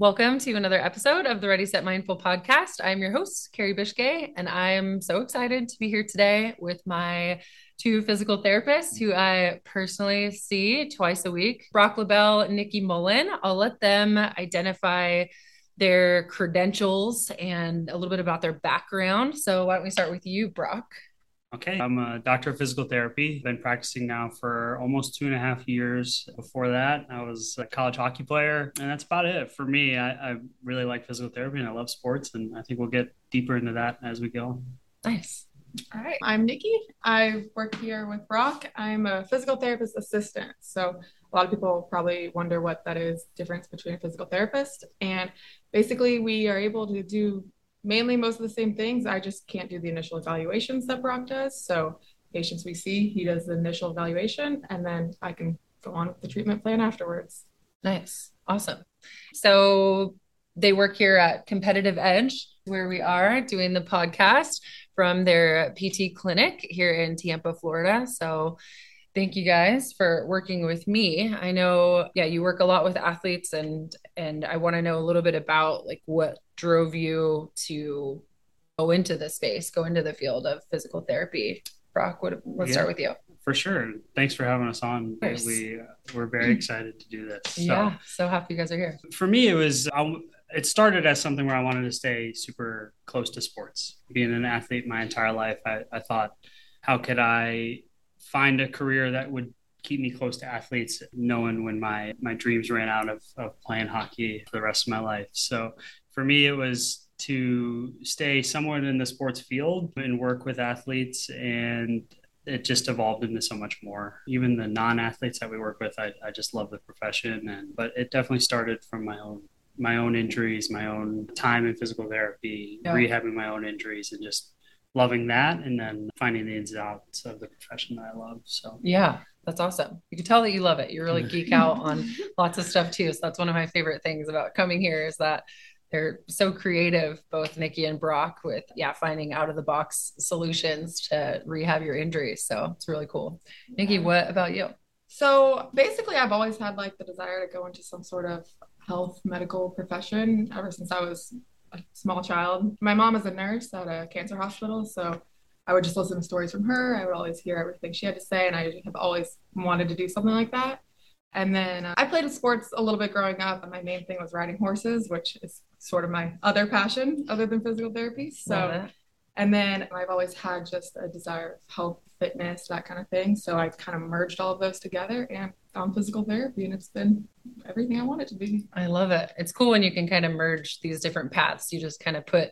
Welcome to another episode of the Ready Set Mindful podcast. I'm your host, Carrie Bishke, and I'm so excited to be here today with my two physical therapists who I personally see twice a week Brock LaBelle Nikki Mullen. I'll let them identify their credentials and a little bit about their background. So, why don't we start with you, Brock? Okay, I'm a doctor of physical therapy. Been practicing now for almost two and a half years. Before that, I was a college hockey player, and that's about it for me. I, I really like physical therapy and I love sports, and I think we'll get deeper into that as we go. Nice. All right, I'm Nikki. I work here with Brock. I'm a physical therapist assistant. So a lot of people probably wonder what that is difference between a physical therapist. And basically, we are able to do mainly most of the same things. I just can't do the initial evaluations that Brock does. So patients we see, he does the initial evaluation, and then I can go on with the treatment plan afterwards. Nice. Awesome. So they work here at Competitive Edge, where we are doing the podcast from their PT clinic here in Tampa, Florida. So thank you guys for working with me. I know, yeah, you work a lot with athletes and and I want to know a little bit about like what drove you to go into the space, go into the field of physical therapy. Brock, what, let's yeah, start with you. For sure. Thanks for having us on. We uh, we're very excited to do this. So, yeah, so happy you guys are here. For me, it was I, it started as something where I wanted to stay super close to sports. Being an athlete my entire life, I, I thought, how could I find a career that would keep me close to athletes, knowing when my my dreams ran out of, of playing hockey for the rest of my life. So for me, it was to stay somewhere in the sports field and work with athletes and it just evolved into so much more. Even the non-athletes that we work with, I, I just love the profession and but it definitely started from my own my own injuries, my own time in physical therapy, yeah. rehabbing my own injuries and just loving that and then finding the ins and outs of the profession that I love. So yeah, that's awesome. You can tell that you love it. You really geek out on lots of stuff too. So that's one of my favorite things about coming here is that they're so creative, both Nikki and Brock, with yeah, finding out of the box solutions to rehab your injuries. So it's really cool. Nikki, what about you? So basically, I've always had like the desire to go into some sort of health medical profession ever since I was a small child. My mom is a nurse at a cancer hospital, so I would just listen to stories from her. I would always hear everything she had to say, and I have always wanted to do something like that. And then uh, I played sports a little bit growing up, and my main thing was riding horses, which is sort of my other passion other than physical therapy. So, and then I've always had just a desire of health, fitness, that kind of thing. So I kind of merged all of those together and found physical therapy, and it's been everything I want it to be. I love it. It's cool when you can kind of merge these different paths. You just kind of put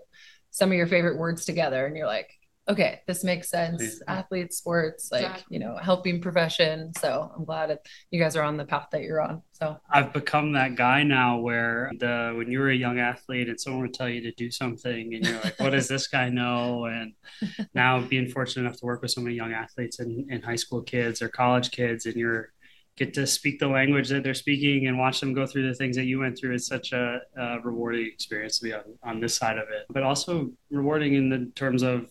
some of your favorite words together, and you're like, okay, this makes sense. Athletes, sports, like, exactly. you know, helping profession. So I'm glad it, you guys are on the path that you're on. So I've become that guy now where the, when you were a young athlete and someone would tell you to do something and you're like, what does this guy know? And now being fortunate enough to work with so many young athletes and, and high school kids or college kids and you're, get to speak the language that they're speaking and watch them go through the things that you went through is such a, a rewarding experience to be on, on this side of it but also rewarding in the terms of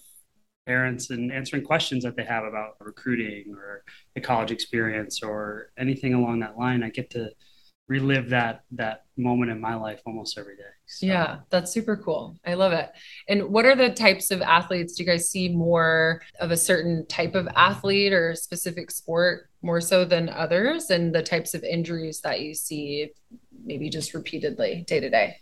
parents and answering questions that they have about recruiting or the college experience or anything along that line i get to relive that that moment in my life almost every day so. yeah that's super cool. I love it. And what are the types of athletes? Do you guys see more of a certain type of athlete or specific sport more so than others? And the types of injuries that you see maybe just repeatedly day to day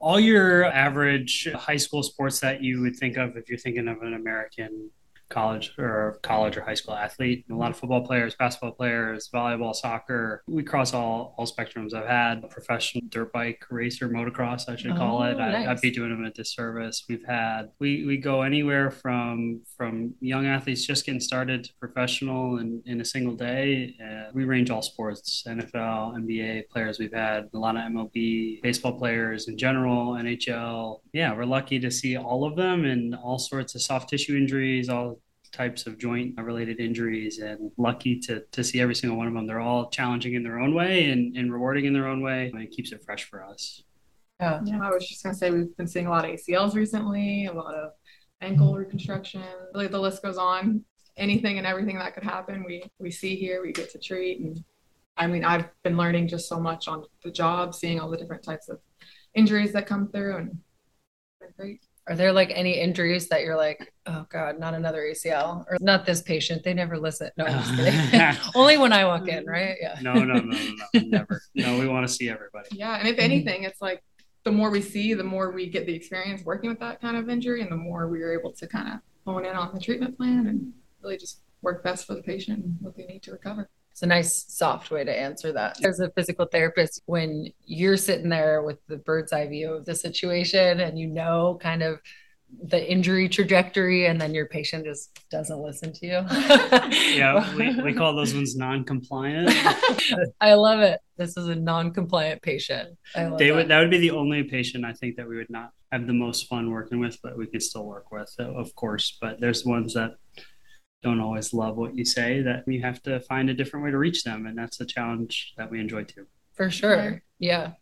all your average high school sports that you would think of if you're thinking of an American college or college or high school athlete. A lot of football players, basketball players, volleyball, soccer. We cross all all spectrums. I've had a professional dirt bike racer, motocross, I should call oh, it. Nice. I, would be doing them a disservice. We've had we we go anywhere from from young athletes just getting started to professional in, in a single day. Uh, we range all sports, NFL, NBA players. We've had a lot of MLB, baseball players in general, NHL. Yeah, we're lucky to see all of them and all sorts of soft tissue injuries, all types of joint related injuries and lucky to, to see every single one of them. They're all challenging in their own way and, and rewarding in their own way. And it keeps it fresh for us. Yeah. yeah, I was just going to say we've been seeing a lot of ACLs recently, a lot of ankle reconstruction. Really, the list goes on. Anything and everything that could happen, we we see here, we get to treat, and I mean, I've been learning just so much on the job, seeing all the different types of injuries that come through, and they're great. Are there like any injuries that you're like, oh God, not another ACL or not this patient? They never listen. No, I'm just kidding. Only when I walk in, right? Yeah. No, no, no, no, no, never. No, we want to see everybody. Yeah. And if mm-hmm. anything, it's like the more we see, the more we get the experience working with that kind of injury and the more we are able to kind of hone in on the treatment plan and really just work best for the patient and what they need to recover. It's a nice, soft way to answer that. As a physical therapist, when you're sitting there with the bird's eye view of the situation and you know kind of the injury trajectory and then your patient just doesn't listen to you. yeah, we, we call those ones non-compliant. I love it. This is a non-compliant patient. they that. would that would be the only patient I think that we would not have the most fun working with, but we can still work with, of course. But there's ones that don't always love what you say that we have to find a different way to reach them and that's a challenge that we enjoy too. For sure. Yeah.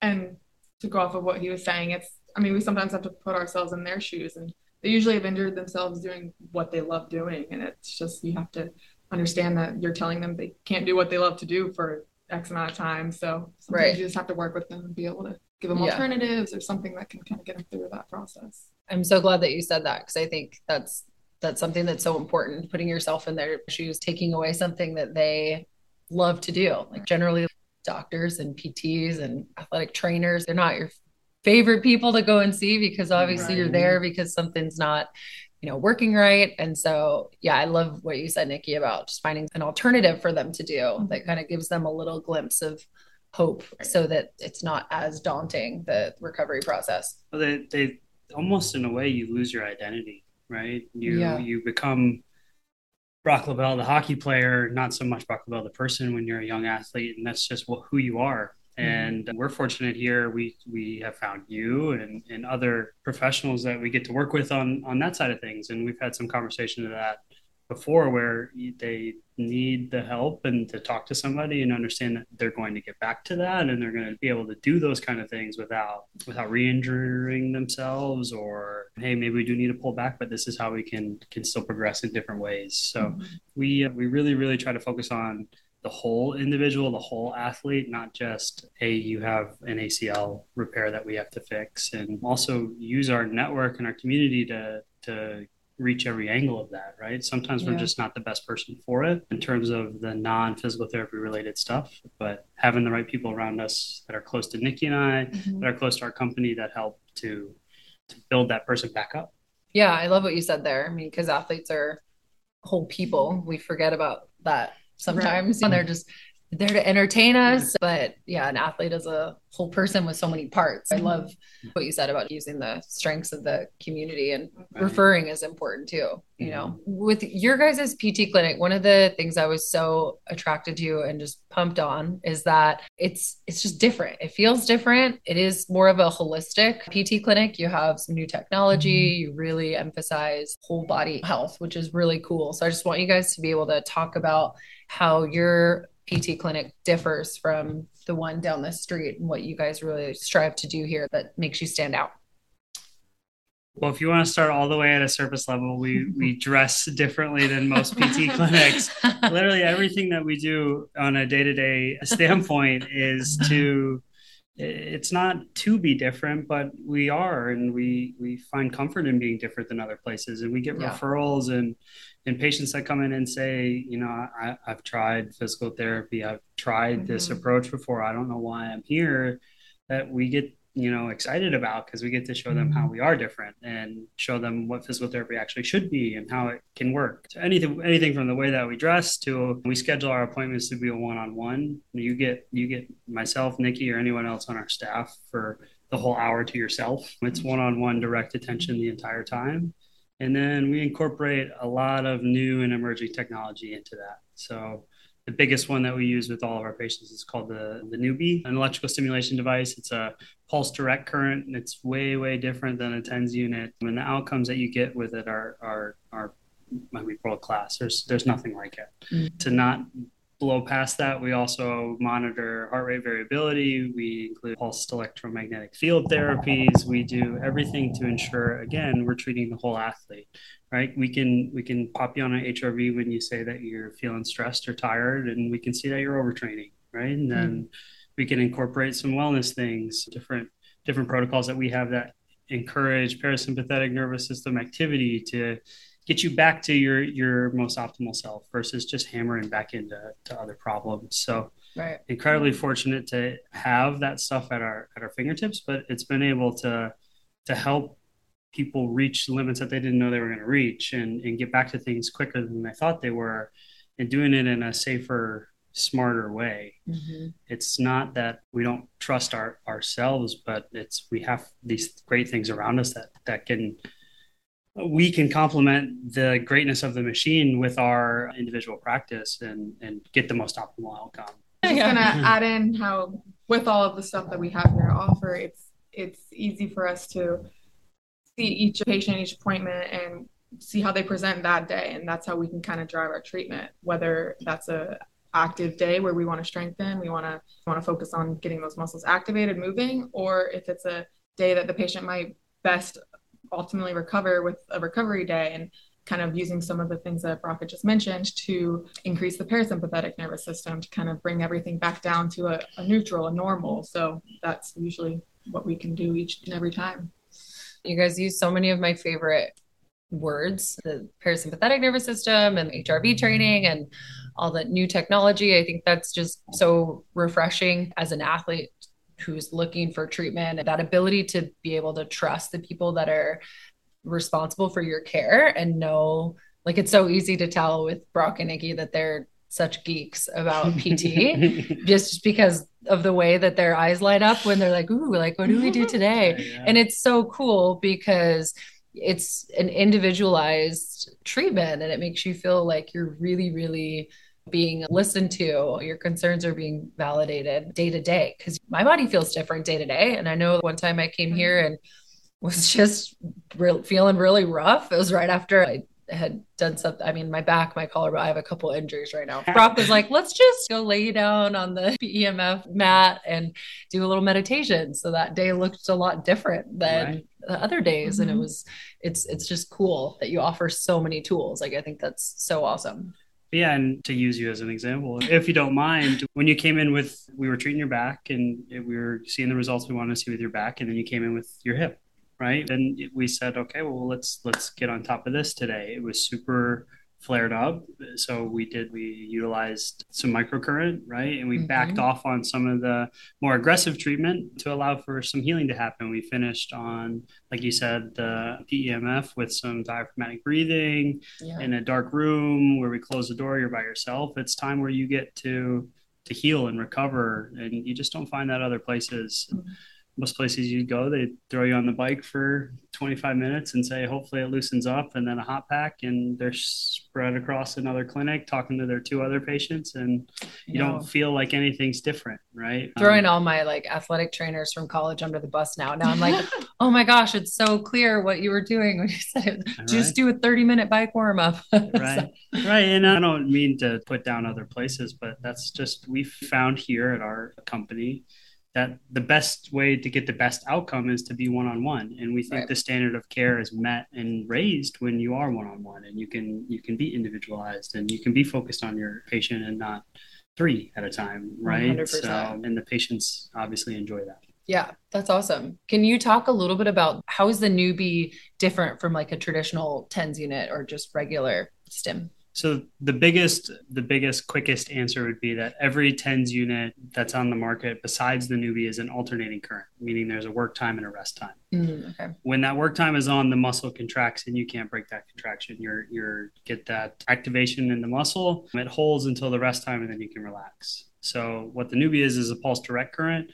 And to go off of what he was saying it's i mean we sometimes have to put ourselves in their shoes and they usually have injured themselves doing what they love doing and it's just you have to understand that you're telling them they can't do what they love to do for x amount of time so sometimes right. you just have to work with them and be able to give them yeah. alternatives or something that can kind of get them through that process. I'm so glad that you said that because i think that's that's something that's so important putting yourself in their shoes taking away something that they love to do. Like generally doctors and pts and athletic trainers they're not your favorite people to go and see because obviously right. you're there because something's not you know working right. And so yeah i love what you said nikki about just finding an alternative for them to do mm-hmm. that kind of gives them a little glimpse of hope so that it's not as daunting the recovery process. Well, they, they almost in a way you lose your identity right? You yeah. you become Brock Lavelle, the hockey player, not so much Brock Lavelle, the person when you're a young athlete, and that's just well, who you are. Mm-hmm. And we're fortunate here. We we have found you and, and other professionals that we get to work with on on that side of things, and we've had some conversation to that before where they need the help and to talk to somebody and understand that they're going to get back to that and they're going to be able to do those kind of things without without re-injuring themselves or hey maybe we do need to pull back but this is how we can can still progress in different ways so mm-hmm. we uh, we really really try to focus on the whole individual, the whole athlete, not just, hey, you have an ACL repair that we have to fix. And also use our network and our community to to reach every angle of that, right? Sometimes yeah. we're just not the best person for it in terms of the non physical therapy related stuff, but having the right people around us that are close to Nikki and I, mm-hmm. that are close to our company that help to to build that person back up. Yeah, I love what you said there. I mean, because athletes are whole people. We forget about that sometimes. Right. And they're just there to entertain us. But yeah, an athlete is a whole person with so many parts. I love what you said about using the strengths of the community and referring is important too. You know, mm-hmm. with your guys' PT clinic, one of the things I was so attracted to and just pumped on is that it's it's just different. It feels different. It is more of a holistic PT clinic. You have some new technology. Mm-hmm. You really emphasize whole body health, which is really cool. So I just want you guys to be able to talk about how your PT clinic differs from the one down the street and what you guys really strive to do here that makes you stand out? Well, if you want to start all the way at a surface level, we we dress differently than most PT clinics. Literally everything that we do on a day-to-day standpoint is to it's not to be different, but we are, and we we find comfort in being different than other places, and we get yeah. referrals and and patients that come in and say, you know, I, I've tried physical therapy, I've tried mm-hmm. this approach before, I don't know why I'm here. That we get you know excited about because we get to show them how mm-hmm. we are different and show them what physical therapy actually should be and how it can work. So anything anything from the way that we dress to we schedule our appointments to be a one-on-one. You get you get myself nikki or anyone else on our staff for the whole hour to yourself. It's mm-hmm. one-on-one direct attention the entire time. And then we incorporate a lot of new and emerging technology into that. So the biggest one that we use with all of our patients is called the, the Neubie, an electrical stimulation device. It's a pulse direct current, and it's way, way different than a TENS unit. And the outcomes that you get with it are are are be world class. There's there's nothing like it. Mm-hmm. To not blow past that, we also monitor heart rate variability. We include pulsed electromagnetic field therapies. We do everything to ensure, again, we're treating the whole athlete right we can we can pop you on an hrv when you say that you're feeling stressed or tired and we can see that you're overtraining right? And then mm-hmm. we can incorporate some wellness things, different different protocols that we have that encourage parasympathetic nervous system activity to get you back to your your most optimal self versus just hammering back into to other problems. So right. incredibly fortunate to have that stuff at our at our fingertips, but it's been able to to help people reach limits that they didn't know they were going to reach and, and get back to things quicker than they thought they were and doing it in a safer smarter way. Mm-hmm. it's not that we don't trust our ourselves but it's we have these great things around us that that can we can complement the greatness of the machine with our individual practice and and get the most optimal outcome. I'm just gonna add in how with all of the stuff that we have here to offer it's it's easy for us to see each patient, each appointment, and see how they present that day. And that's how we can kind of drive our treatment, whether that's a active day where we want to strengthen, we want to want to focus on getting those muscles activated, moving, or if it's a day that the patient might best ultimately recover with a recovery day and kind of using some of the things that Brock just mentioned to increase the parasympathetic nervous system to kind of bring everything back down to a, a neutral, a normal. So that's usually what we can do each and every time. You guys use so many of my favorite words the parasympathetic nervous system and HRV mm-hmm. training and all the new technology. I think that's just so refreshing as an athlete who's looking for treatment that ability to be able to trust the people that are responsible for your care and know like it's so easy to tell with Brock and Nikki that they're such geeks about PT just because of the way that their eyes light up when they're like, ooh, like, what do we do today? Yeah. And it's so cool because it's an individualized treatment and it makes you feel like you're really, really being listened to. Your concerns are being validated day to day because my body feels different day to day. And I know one time I came mm-hmm. here and was just re- feeling really rough. It was right after I had done something. I mean, my back, my collarbone, I have a couple injuries right now. Brock was like, let's just go lay down on the EMF mat and do a little meditation. So that day looked a lot different than right. the other days. Mm-hmm. And it mm-hmm. was, it's, it's just cool that you offer so many tools. Like, I think that's so awesome. Yeah, and to use you as an example, if you don't mind, when you came in with, we were treating your back and we were seeing the results we wanted to see with your back, and then you came in with your hip right? And we said, okay, well, let's let's get on top of this today. It was super flared up, so we did we utilized some microcurrent, right? And we mm-hmm. backed off on some of the more aggressive treatment to allow for some healing to happen. We finished on, like you said, the PEMF with some diaphragmatic breathing yeah. in a dark room where we close the door. You're by yourself. It's time where you get to to heal and recover, and you just don't find that other places. Mm-hmm most places you go, they throw you on the bike for 25 minutes and say, hopefully it loosens up, and then a hot pack, and they're spread across another clinic talking to their two other patients, and you, don't feel like anything's different, right? Throwing um, all my like athletic trainers from college under the bus now. Now I'm like, oh my gosh, it's so clear what you were doing when you said it. Right. Just do a 30 minute bike warm up. right. Right. And I don't mean to put down other places, but that's just we found here at our company that the best way to get the best outcome is to be one-on-one and we think right. the standard of care is met and raised when you are one-on-one and you can you can be individualized and you can be focused on your patient and not three at a time right 100%. so and the patients obviously enjoy that yeah, that's awesome. Can you talk a little bit about how is the Neubie different from like a traditional TENS unit or just regular stim? So the biggest, the biggest, quickest answer would be that every TENS unit that's on the market, besides the Neubie, is an alternating current, meaning there's a work time and a rest time. Mm, okay. When that work time is on, the muscle contracts, and you can't break that contraction. You're you're get that activation in the muscle. It holds until the rest time, and then you can relax. So what the Neubie is is a pulse direct current,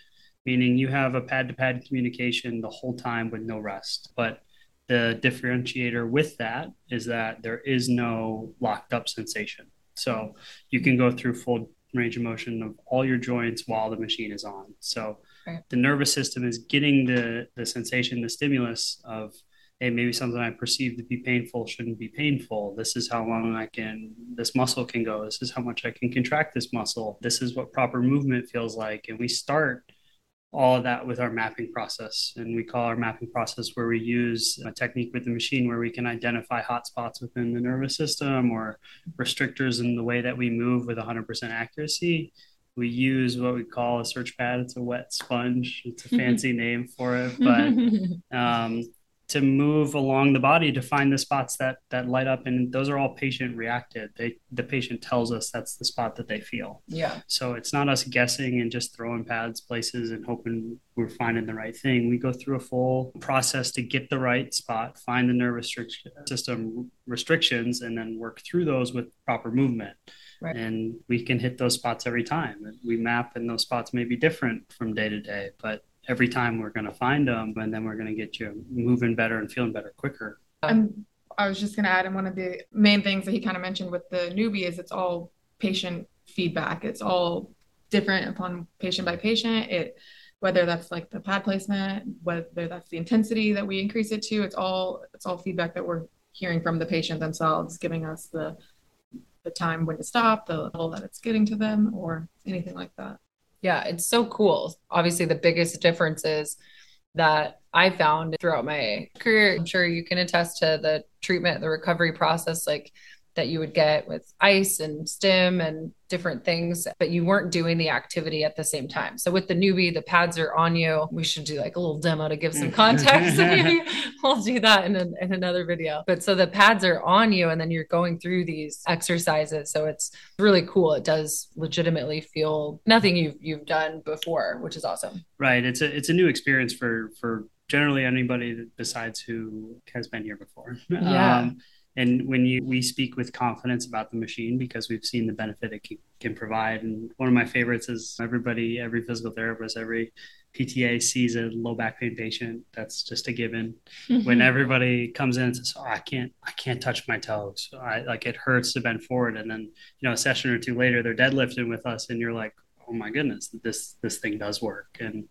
meaning you have a pad to pad communication the whole time with no rest, but the differentiator with that is that there is no locked up sensation. So you can go through full range of motion of all your joints while the machine is on. So right. the nervous system is getting the the sensation, the stimulus of hey, maybe something I perceive to be painful shouldn't be painful. This is how long I can this muscle can go. This is how much I can contract this muscle. This is what proper movement feels like. And we start all of that with our mapping process. And we call our mapping process where we use a technique with the machine where we can identify hotspots within the nervous system or restrictors in the way that we move with 100% accuracy. We use what we call a search pad. It's a wet sponge. It's a fancy name for it, but um, to move along the body to find the spots that that light up and those are all patient reacted. They the patient tells us that's the spot that they feel. Yeah. So it's not us guessing and just throwing pads places and hoping we're finding the right thing. We go through a full process to get the right spot find the nervous restriction system restrictions and then work through those with proper movement. Right. and we can hit those spots every time. We map, and those spots may be different from day to day, but every time we're going to find them and then we're going to get you moving better and feeling better quicker. And I was just going to add, and one of the main things that he kind of mentioned with the Neubie is it's all patient feedback. It's all different upon patient by patient. It whether that's like the pad placement, whether that's the intensity that we increase it to, it's all it's all feedback that we're hearing from the patient themselves, giving us the the time when to stop, the level that it's getting to them, or anything like that. Yeah, it's so cool. Obviously, the biggest difference is that I found throughout my career. I'm sure you can attest to the treatment, the recovery process. Like that you would get with ice and stim and different things, but you weren't doing the activity at the same time. So with the Neubie, the pads are on you. We should do like a little demo to give some context. We'll do that in, a, in another video. But so the pads are on you and then you're going through these exercises. So it's really cool. It does legitimately feel nothing you've you've done before, which is awesome. Right. It's a it's a new experience for for generally anybody besides who has been here before. Yeah. Um, and when you we speak with confidence about the machine because we've seen the benefit it can, can provide. And one of my favorites is everybody every physical therapist every pta sees a low back pain patient that's just a given. Mm-hmm. When everybody comes in and says oh, i can't i can't touch my toes. I like it hurts to bend forward. And then you know a session or two later they're deadlifting with us and you're like oh my goodness this this thing does work. And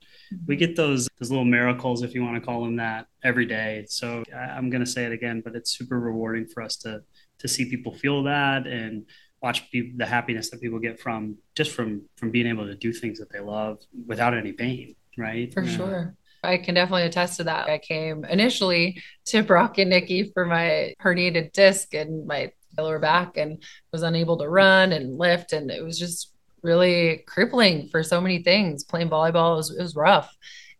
we get those those little miracles if you want to call them that every day so i'm going to say it again but it's super rewarding for us to to see people feel that and watch the happiness that people get from just from from being able to do things that they love without any pain right for yeah. sure I can definitely attest to that. I came initially to Brock and Nikki for my herniated disc and my lower back and was unable to run and lift. And it was just really crippling for so many things. Playing volleyball was, was rough.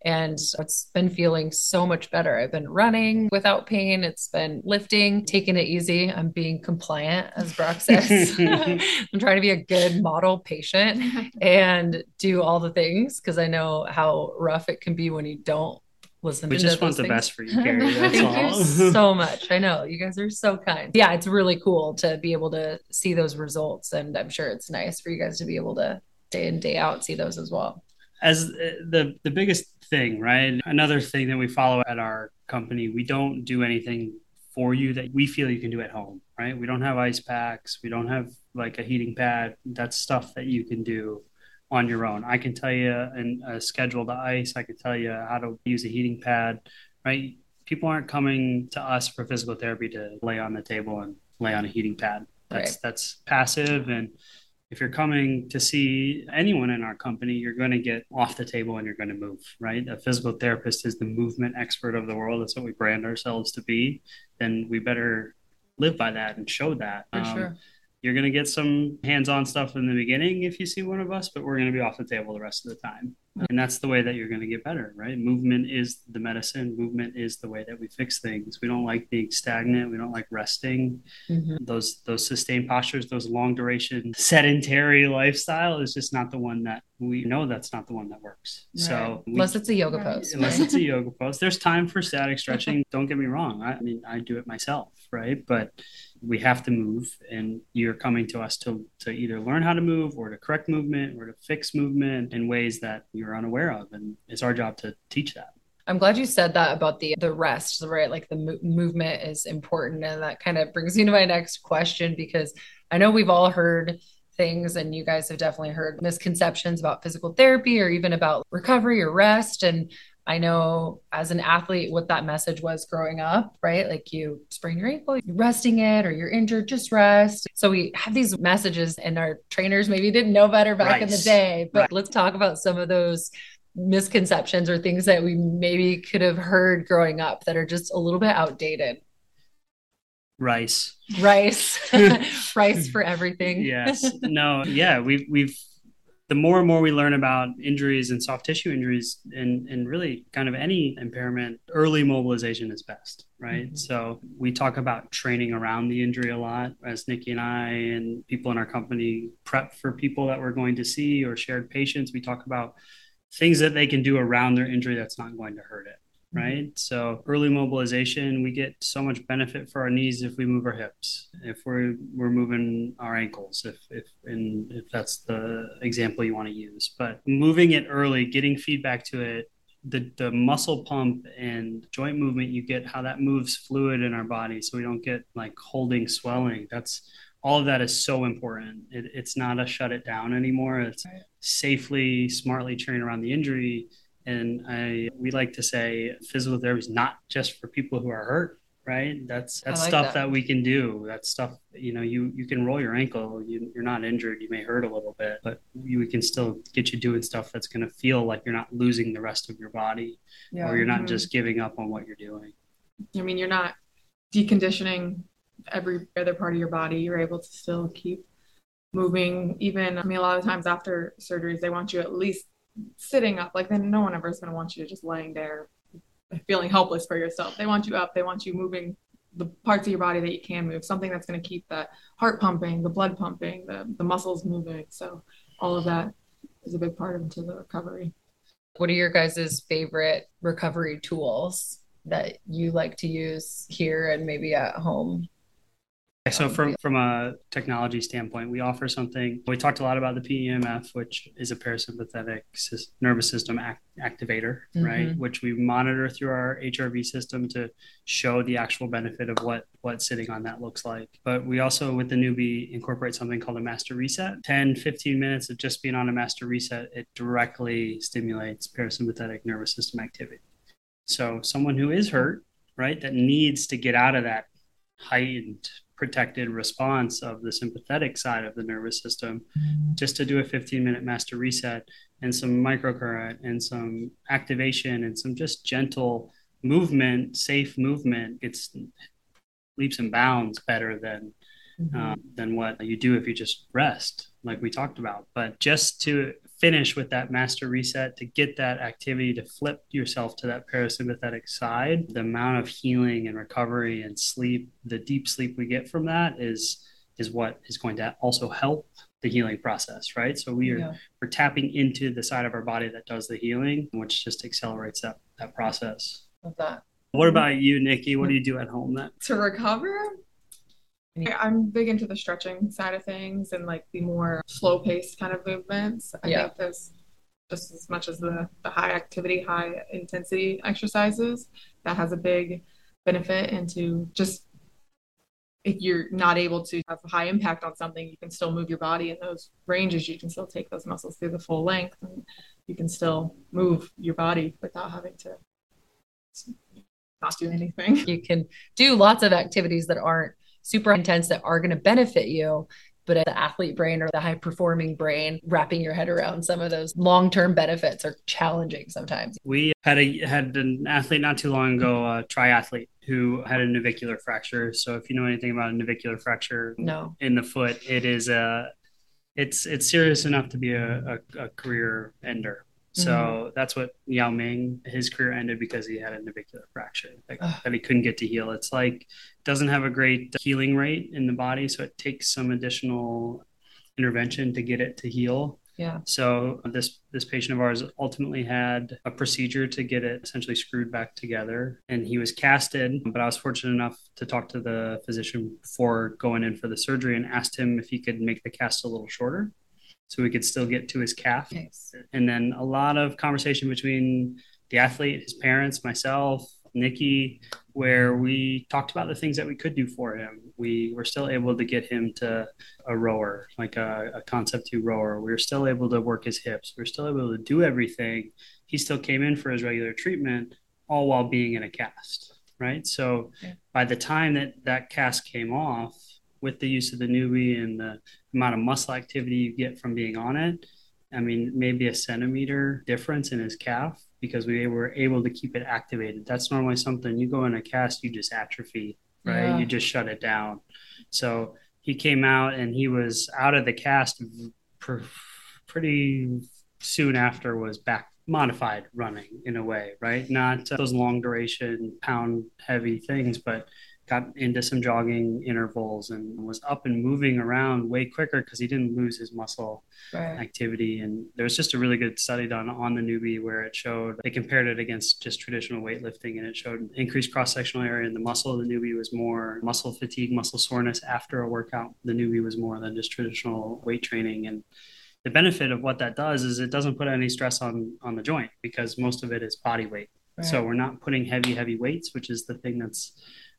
And it's been feeling so much better. I've been running without pain. It's been lifting, taking it easy. I'm being compliant, as Brock says. I'm trying to be a good model patient and do all the things because I know how rough it can be when you don't listen we just want the best for you Carrie. Thank you so much. I know you guys are so kind. Yeah, it's really cool to be able to see those results, and I'm sure it's nice for you guys to be able to day in day out see those as well. As uh, the the biggest thing, right? Another thing that we follow at our company, we don't do anything for you that we feel you can do at home, right? We don't have ice packs, we don't have like a heating pad. That's stuff that you can do on your own. I can tell you and a schedule to ice. I can tell you how to use a heating pad, right? People aren't coming to us for physical therapy to lay on the table and lay on a heating pad. That's right. that's passive and if you're coming to see anyone in our company, you're going to get off the table and you're going to move, right? A physical therapist is the movement expert of the world. That's what we brand ourselves to be. Then we better live by that and show that. For um, sure you're going to get some hands-on stuff in the beginning if you see one of us but we're going to be off the table the rest of the time. And that's the way that you're going to get better right? Movement is the medicine. Movement is the way that we fix things. We don't like being stagnant. We don't like resting. Mm-hmm. those those sustained postures those long duration sedentary lifestyle is just not the one that we know that's not the one that works. Right. so we, unless it's a yoga pose. Unless it's a yoga pose. There's time for static stretching. Don't get me wrong. I, I mean i do it myself right? But we have to move and you're coming to us to, to either learn how to move or to correct movement or to fix movement in ways that you're unaware of and it's our job to teach that. I'm glad you said that about the the rest right? Like the mo- movement is important and that kind of brings me to my next question because i know we've all heard things and you guys have definitely heard misconceptions about physical therapy or even about recovery or rest and I know as an athlete what that message was growing up, right? Like you sprain your ankle, you're resting it, or you're injured, just rest. So we have these messages, and our trainers maybe didn't know better back right. in the day. But right. let's talk about some of those misconceptions or things that we maybe could have heard growing up that are just a little bit outdated. Rice. Rice. Rice for everything. yes. No, yeah, we've we've the more and more we learn about injuries and soft tissue injuries and, and really kind of any impairment, early mobilization is best, right? Mm-hmm. So we talk about training around the injury a lot as Nikki and I and people in our company prep for people that we're going to see or shared patients. We talk about things that they can do around their injury that's not going to hurt it right? Mm-hmm. So early mobilization, we get so much benefit for our knees if we move our hips, if we're we're moving our ankles, if if and if that's the example you want to use. But moving it early, getting feedback to it, the the muscle pump and joint movement you get, how that moves fluid in our body, so we don't get like holding swelling. That's all of that is so important. It, it's not a shut it down anymore. It's safely, smartly train around the injury and I we like to say physical therapy is not just for people who are hurt, right? That's that's like stuff that. that. we can do. That's stuff you know you you can roll your ankle. You, you're not injured. You may hurt a little bit, but you, we can still get you doing stuff that's going to feel like you're not losing the rest of your body, yeah. or you're not mm-hmm. just giving up on what you're doing. I mean, you're not deconditioning every other part of your body. You're able to still keep moving. Even I mean, a lot of times after surgeries, they want you at least sitting up. Like then no one ever is going to want you just laying there feeling helpless for yourself. They want you up. They want you moving the parts of your body that you can move. Something that's going to keep the heart pumping, the blood pumping, the the muscles moving. So all of that is a big part into the recovery. What are your guys' favorite recovery tools that you like to use here and maybe at home? So from from a technology standpoint, we offer something. We talked a lot about the PEMF, which is a parasympathetic nervous system act- activator, mm-hmm. right? Which we monitor through our HRV system to show the actual benefit of what what sitting on that looks like. But we also with the Neubie incorporate something called a master reset. 10, 15 minutes of just being on a master reset, it directly stimulates parasympathetic nervous system activity. So someone who is hurt, right, that needs to get out of that heightened protected response of the sympathetic side of the nervous system just to do a 15 minute master reset and some microcurrent and some activation and some just gentle movement safe movement it's leaps and bounds better than mm-hmm. um, than what you do if you just rest like we talked about but just to finish with that master reset to get that activity to flip yourself to that parasympathetic side. The amount of healing and recovery and sleep the deep sleep we get from that is is what is going to also help the healing process right? So we are yeah. we're tapping into the side of our body that does the healing which just accelerates that that process. Of that. What about you nikki? What do you do at home that to recover I'm big into the stretching side of things and like the more slow paced kind of movements. I yeah. think this just as much as the, the high activity, high intensity exercises, that has a big benefit into just if you're not able to have a high impact on something, you can still move your body in those ranges. You can still take those muscles through the full length and you can still move your body without having to not do anything. You can do lots of activities that aren't super intense that are going to benefit you but the athlete brain or the high performing brain wrapping your head around some of those long-term benefits are challenging sometimes. We had a had an athlete not too long ago a triathlete who had a navicular fracture. So if you know anything about a navicular fracture no. in the foot it is a it's it's serious enough to be a, a, a career ender so mm-hmm. that's what Yao Ming, his career ended because he had a navicular fracture that, that, he couldn't get to heal. It's like doesn't have a great healing rate in the body, so it takes some additional intervention to get it to heal. Yeah. So this this patient of ours ultimately had a procedure to get it essentially screwed back together, and he was casted. But I was fortunate enough to talk to the physician before going in for the surgery and asked him if he could make the cast a little shorter so we could still get to his calf. Nice. And then a lot of conversation between the athlete, his parents, myself, Nikki, where we talked about the things that we could do for him. We were still able to get him to a rower, like a, a Concept2 rower. We were still able to work his hips. We were still able to do everything. He still came in for his regular treatment, all while being in a cast, right? So yeah. by the time that that cast came off, with the use of the Neubie and the amount of muscle activity you get from being on it. I mean, maybe a centimeter difference in his calf because we were able to keep it activated. That's normally something you go in a cast, you just atrophy, right? Yeah. You just shut it down. So he came out and he was out of the cast pretty soon after was back modified running in a way, right? Not those long duration pound heavy things, but got into some jogging intervals and was up and moving around way quicker because he didn't lose his muscle right. activity. And there was just a really good study done on the Neubie where it showed they compared it against just traditional weightlifting and it showed increased cross sectional area in the muscle. The Neubie was more muscle fatigue, muscle soreness after a workout. The Neubie was more than just traditional weight training. And the benefit of what that does is it doesn't put any stress on on the joint because most of it is body weight. Right. So we're not putting heavy, heavy weights, which is the thing that's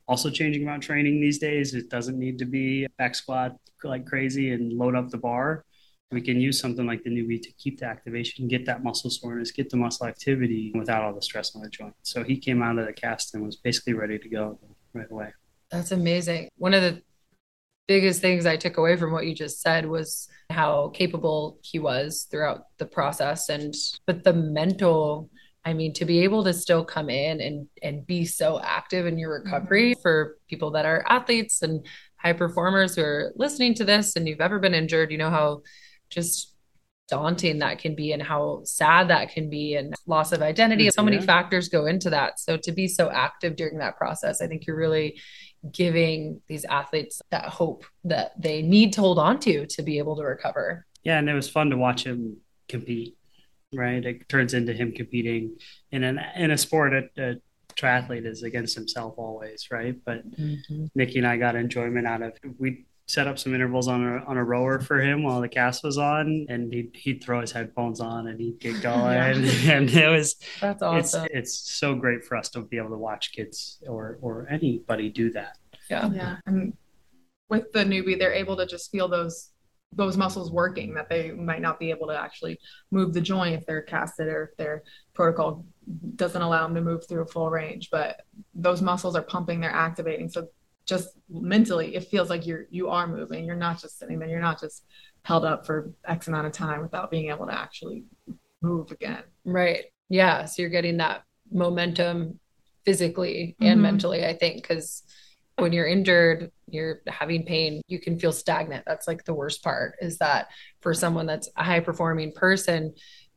also changing about training these days. It doesn't need to be back squat like crazy and load up the bar. We can use something like the Neubie to keep the activation, get that muscle soreness, get the muscle activity without all the stress on the joint. So he came out of the cast and was basically ready to go right away. That's amazing. One of the biggest things I took away from what you just said was how capable he was throughout the process and but the mental I mean, to be able to still come in and and be so active in your recovery mm-hmm. for people that are athletes and high performers who are listening to this and you've ever been injured, you know how just daunting that can be and how sad that can be and loss of identity. So many factors go into that. So to be so active during that process, I think you're really giving these athletes that hope that they need to hold on to to be able to recover. Yeah, and it was fun to watch him compete right? It turns into him competing in an in a sport. A, a triathlete is against himself always, right? But mm-hmm. Nikki and I got enjoyment out of we set up some intervals on a on a rower for him while the cast was on, and he'd he'd throw his headphones on and he'd get going, and it was that's awesome. It's, it's so great for us to be able to watch kids or or anybody do that. Yeah, yeah, and with the Neubie, they're able to just feel those those muscles working that they might not be able to actually move the joint if they're casted or if their protocol doesn't allow them to move through a full range. But those muscles are pumping they're activating. So just mentally it feels like you're you are moving. You're not just sitting there. You're not just held up for x amount of time without being able to actually move again. Right. Yeah. So you're getting that momentum physically and mm-hmm. mentally i think because when you're injured, you're having pain, you can feel stagnant. That's like the worst part is that for someone that's a high performing person,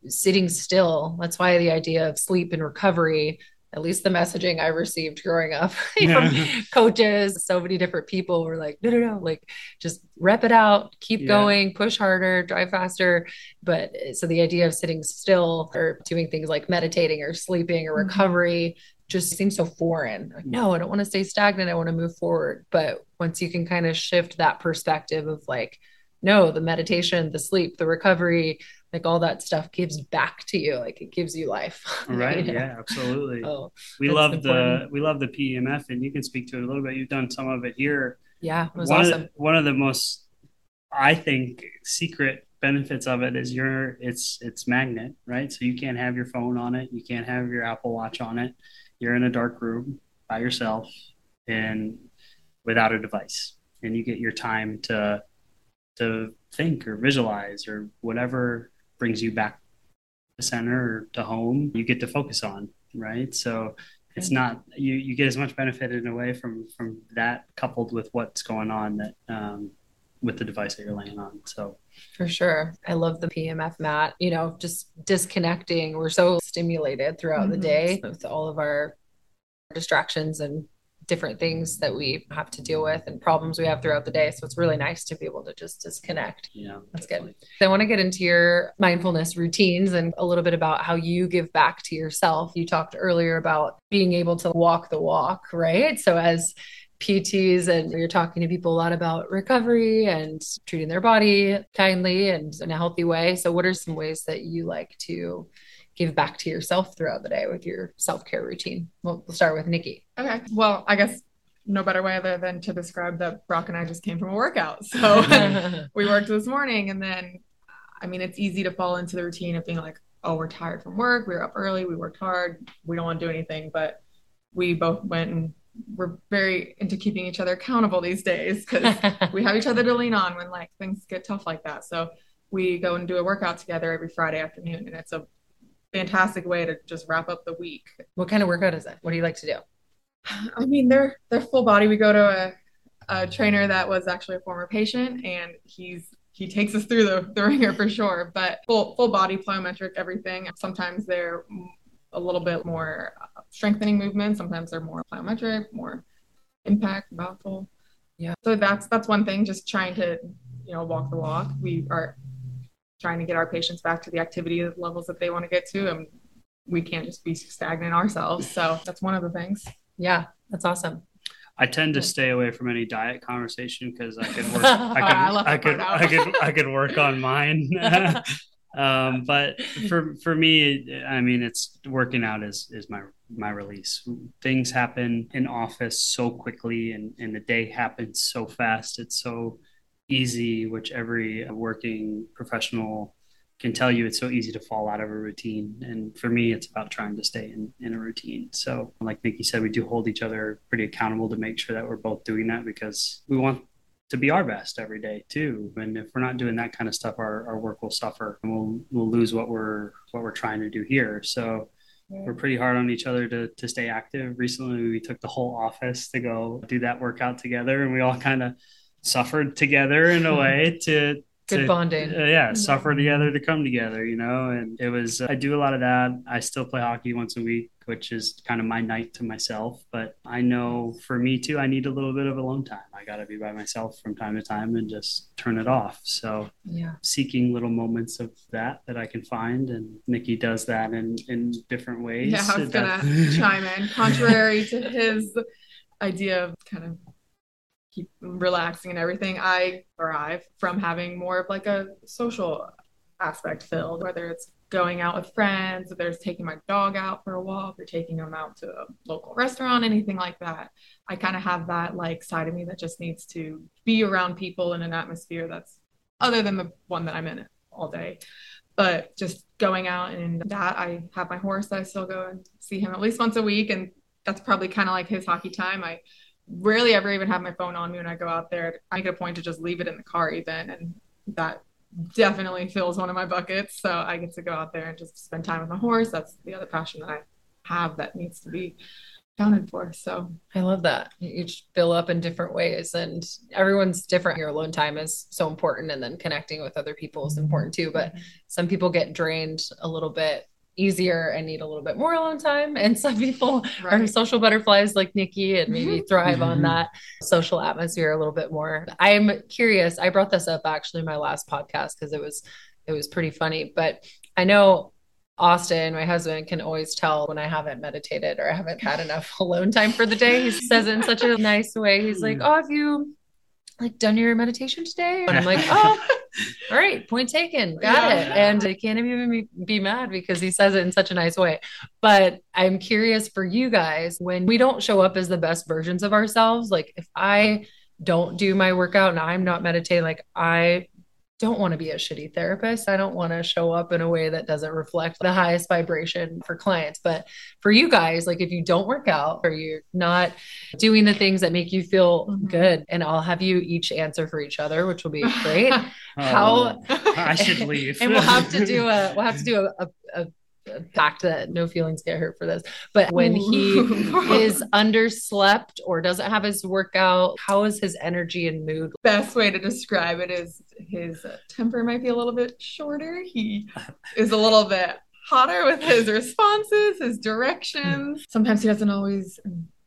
sitting still, that's why the idea of sleep and recovery, at least the messaging I received growing up from coaches, so many different people were like, no, no, no, like just rep it out, keep yeah. going, push harder, drive faster. But so the idea of sitting still or doing things like meditating or sleeping or mm-hmm. recovery, just seems so foreign. Like, no, I don't want to stay stagnant. I want to move forward. But once you can kind of shift that perspective of like, no, the meditation, the sleep, the recovery, like all that stuff gives back to you. Like it gives you life. Right. yeah, absolutely. Oh, we love important. the we love the PEMF and you can speak to it a little bit. You've done some of it here. Yeah, it was one awesome. Of the, one of the most I think secret benefits of it is your it's it's magnet, right? So you can't have your phone on it, you can't have your Apple Watch on it you're in a dark room by yourself and without a device and you get your time to to think or visualize or whatever brings you back to center or to home you get to focus on right so it's not you you get as much benefit in a way from from that coupled with what's going on that um, with the device that you're laying on so for sure. I love the PEMF mat, you know, just disconnecting. We're so stimulated throughout mm-hmm. the day with all of our distractions and different things that we have to deal with and problems we have throughout the day. So it's really nice to be able to just disconnect. Yeah. That's good. I want to get into your mindfulness routines and a little bit about how you give back to yourself. You talked earlier about being able to walk the walk, right? So as PTs and you're talking to people a lot about recovery and treating their body kindly and in a healthy way. So, what are some ways that you like to give back to yourself throughout the day with your self care routine? We'll, we'll start with Nikki. Okay. Well, I guess no better way other than to describe that Brock and I just came from a workout. So, we worked this morning and then, I mean, it's easy to fall into the routine of being like, oh, we're tired from work. We were up early. We worked hard. We don't want to do anything. But we both went and we're very into keeping each other accountable these days because we have each other to lean on when like things get tough like that. So we go and do a workout together every Friday afternoon, and it's a fantastic way to just wrap up the week. What kind of workout is it? What do you like to do? I mean, they're they're full body. We go to a, a trainer that was actually a former patient, and he's he takes us through the, the ringer for sure. But full full body plyometric, everything. Sometimes they're a little bit more uh, strengthening movements. Sometimes they're more plyometric, more impact, mouthful. Yeah. So that's that's one thing. Just trying to you know walk the walk. We are trying to get our patients back to the activity levels that they want to get to, and we can't just be stagnant ourselves. So that's one of the things. Yeah, that's awesome. I tend to stay away from any diet conversation because I could work. I could. I, I could. I could. I could work on mine. um, but for for me, I mean, it's working out is is my my release. Things happen in office so quickly, and and the day happens so fast. It's so easy, which every working professional can tell you it's so easy to fall out of a routine. And for me, it's about trying to stay in, in a routine. So, like Nikki said, we do hold each other pretty accountable to make sure that we're both doing that because we want to be our best every day too. And if we're not doing that kind of stuff, our, our work will suffer and we'll we'll lose what we're what we're trying to do here. So we're pretty hard on each other to to stay active. Recently we took the whole office to go do that workout together and we all kind of suffered together in a way to good to, bonding. Uh, yeah, suffer together to come together, you know. And it was, uh, I do a lot of that. I still play hockey once a week, which is kind of my night to myself. But I know for me too, I need a little bit of alone time. I got to be by myself from time to time and just turn it off. So, yeah, seeking little moments of that that I can find. And Nikki does that in, in different ways. Yeah, I was to chime in. Contrary to his idea of kind of keep relaxing and everything, I thrive from having more of like a social aspect filled, whether it's going out with friends, if there's taking my dog out for a walk or taking them out to a local restaurant, anything like that. I kind of have that like side of me that just needs to be around people in an atmosphere that's other than the one that I'm in all day. But just going out and that I have my horse that I still go and see him at least once a week. And that's probably kind of like his hockey time. I rarely ever even have my phone on me when I go out there. I make a point to just leave it in the car even, and that definitely fills one of my buckets. So I get to go out there and just spend time with my horse. That's the other passion that I have that needs to be accounted for. So I love that. You each fill up in different ways and everyone's different. Your alone time is so important and then connecting with other people is important too. But mm-hmm. some people get drained a little bit easier and need a little bit more alone time. And some people right. are social butterflies like Nikki and maybe mm-hmm. thrive on that social atmosphere a little bit more. I'm curious. I brought this up actually in my last podcast because it was it was pretty funny. But I know Austin, my husband, can always tell when I haven't meditated or I haven't had enough alone time for the day. He says it in such a nice way. He's like, Oh, have you like done your meditation today? And I'm like, oh, all right, point taken, got yeah. it. And I can't even be, be mad because he says it in such a nice way. But I'm curious for you guys when we don't show up as the best versions of ourselves, like if I don't do my workout and I'm not meditating, like I don't want to be a shitty therapist. I don't want to show up in a way that doesn't reflect the highest vibration for clients. But for you guys, like if you don't work out or you're not doing the things that make you feel mm-hmm. good, and I'll have you each answer for each other, which will be great. oh, How I should leave. and we'll have to do a we'll have to do a, a, a pact that no feelings get hurt for this. But when he is underslept or doesn't have his workout, how is his energy and mood? Best way to describe it is his temper might be a little bit shorter. He is a little bit hotter with his responses, his directions. Sometimes he doesn't always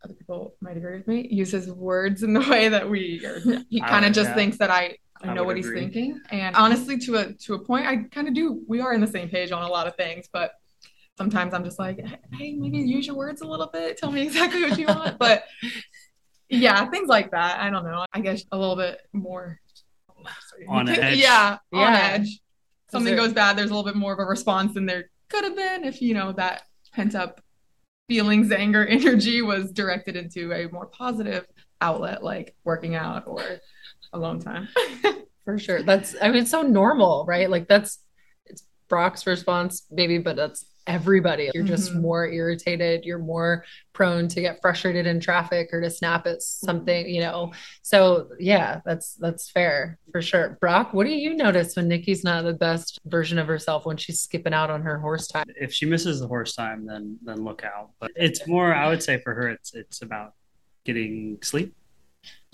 other people might agree with me, use his words in the way that we are, he kind of just yeah. thinks that I I know what agree. he's thinking. And honestly, to a to a point, I kind of do. We are in the same page on a lot of things, but sometimes I'm just like, hey, maybe use your words a little bit. Tell me exactly what you want. But yeah, things like that. I don't know. I guess a little bit more on edge. Yeah, yeah. on edge. Something there... goes bad. There's a little bit more of a response than there could have been if you know that pent up feelings, anger, energy was directed into a more positive outlet like working out or alone time. For sure. That's I mean it's so normal, right? Like that's it's Brock's response maybe, but that's everybody. You're just mm-hmm. more irritated. You're more prone to get frustrated in traffic or to snap at something, you know. So yeah, that's that's fair for sure. Brock, what do you notice when Nikki's not the best version of herself when she's skipping out on her horse time? If she misses the horse time, then then look out. But it's more, I would say, for her, it's it's about getting sleep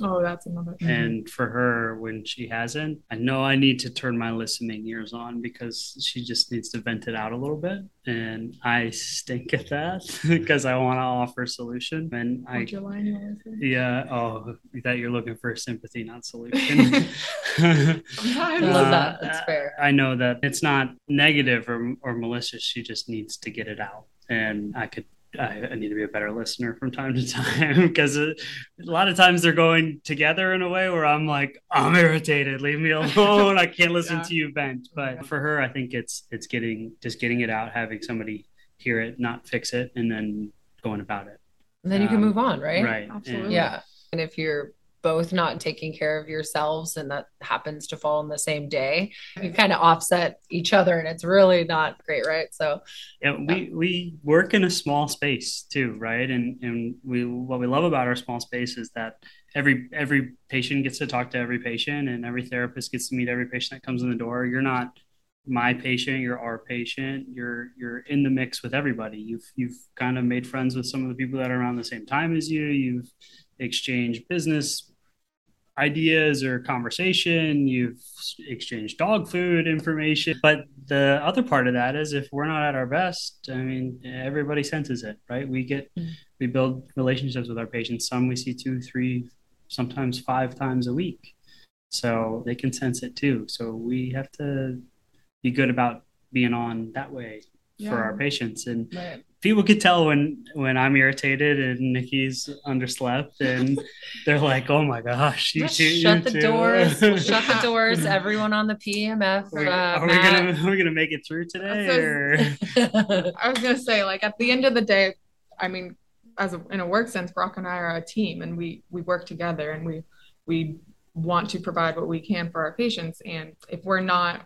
Oh, that's another thing. And for her, when she hasn't, I know I need to turn my listening ears on because she just needs to vent it out a little bit. And I stink at that because I want to offer a solution. And I, What's your line, yeah, oh, that you're looking for sympathy, not solution. I love Uh, that. That's fair. I know that it's not negative or, or malicious. She just needs to get it out. And I could, I, I need to be a better listener from time to time because a, a lot of times they're going together in a way where I'm like, I'm irritated. Leave me alone. I can't listen Yeah. to you vent. But for her, I think it's, it's getting, just getting it out, having somebody hear it, not fix it, and then going about it. And then you can um, move on, right? Right. Absolutely. And- Yeah. And if you're both not taking care of yourselves and that happens to fall on the same day, you kind of offset each other and it's really not great, right? So, Yeah, we we work in a small space too, right? And and we what we love about our small space is that every every patient gets to talk to every patient, and every therapist gets to meet every patient that comes in the door. You're not my patient, you're our patient. You're you're in the mix with everybody. You've you've kind of made friends with some of the people that are around the same time as you. You've exchanged business ideas or conversation you've exchanged dog food information but the other part of that is if we're not at our best i mean everybody senses it right we get Mm. we build relationships with our patients some we see two three sometimes five times a week so they can sense it too so we have to be good about being on that way Yeah. for our patients and right. People could tell when when I'm irritated and Nikki's underslept, and they're like, "Oh my gosh, you Just too, you shut the too." doors. shut the doors. Everyone on the PEMF. Are we, uh, are we gonna are we gonna make it through today? That's Or? I was gonna say, like at the end of the day, I mean, as a, in a work sense, Brock and I are a team, and we we work together, and we we want to provide what we can for our patients. And if we're not